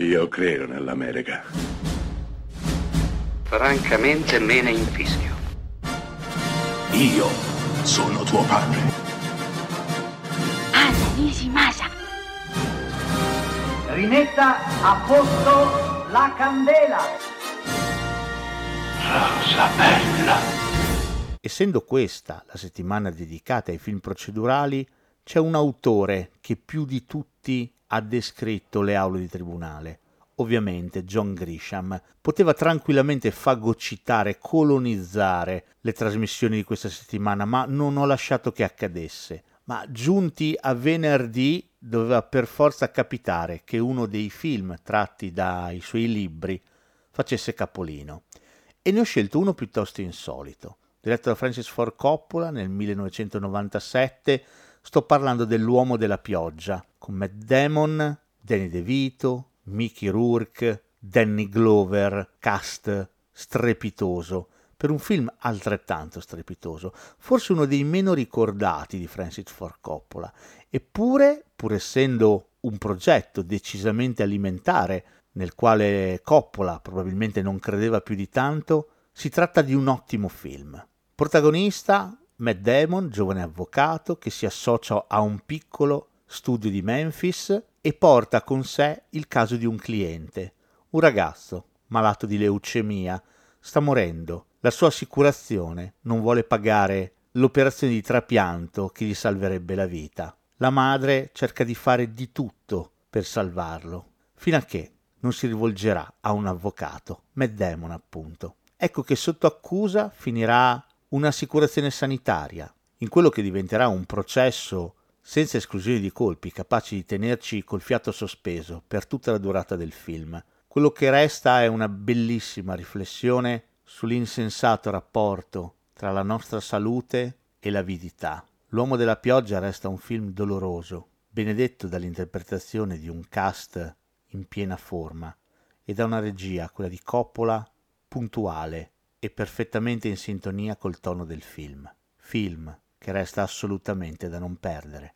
Io credo nell'America. Francamente me ne infischio. Io sono tuo padre. Anna Nishimasa. Rimetta a posto la candela. Rosa bella. Essendo questa la settimana dedicata ai film procedurali, c'è un autore che più di tutti ha descritto le aule di tribunale. Ovviamente John Grisham poteva tranquillamente fagocitare, colonizzare le trasmissioni di questa settimana, ma non ho lasciato che accadesse. Ma giunti a venerdì doveva per forza capitare che uno dei film tratti dai suoi libri facesse capolino. E ne ho scelto uno piuttosto insolito. Diretto da Francis Ford Coppola nel 1997, sto parlando dell'uomo della pioggia, con Matt Damon, Danny DeVito, Mickey Rourke, Danny Glover, cast strepitoso, per un film altrettanto strepitoso, forse uno dei meno ricordati di Francis Ford Coppola, eppure, pur essendo un progetto decisamente alimentare, nel quale Coppola probabilmente non credeva più di tanto, si tratta di un ottimo film. Protagonista Matt Damon, giovane avvocato che si associa a un piccolo studio di Memphis e porta con sé il caso di un cliente, un ragazzo malato di leucemia, sta morendo. La sua assicurazione non vuole pagare l'operazione di trapianto che gli salverebbe la vita. La madre cerca di fare di tutto per salvarlo, fino a che non si rivolgerà a un avvocato, Matt Damon appunto. Ecco che sotto accusa finirà un'assicurazione sanitaria, in quello che diventerà un processo senza esclusione di colpi, capaci di tenerci col fiato sospeso per tutta la durata del film. Quello che resta è una bellissima riflessione sull'insensato rapporto tra la nostra salute e l'avidità. L'uomo della pioggia resta un film doloroso, benedetto dall'interpretazione di un cast in piena forma e da una regia, quella di Coppola, puntuale e perfettamente in sintonia col tono del film. Film che resta assolutamente da non perdere.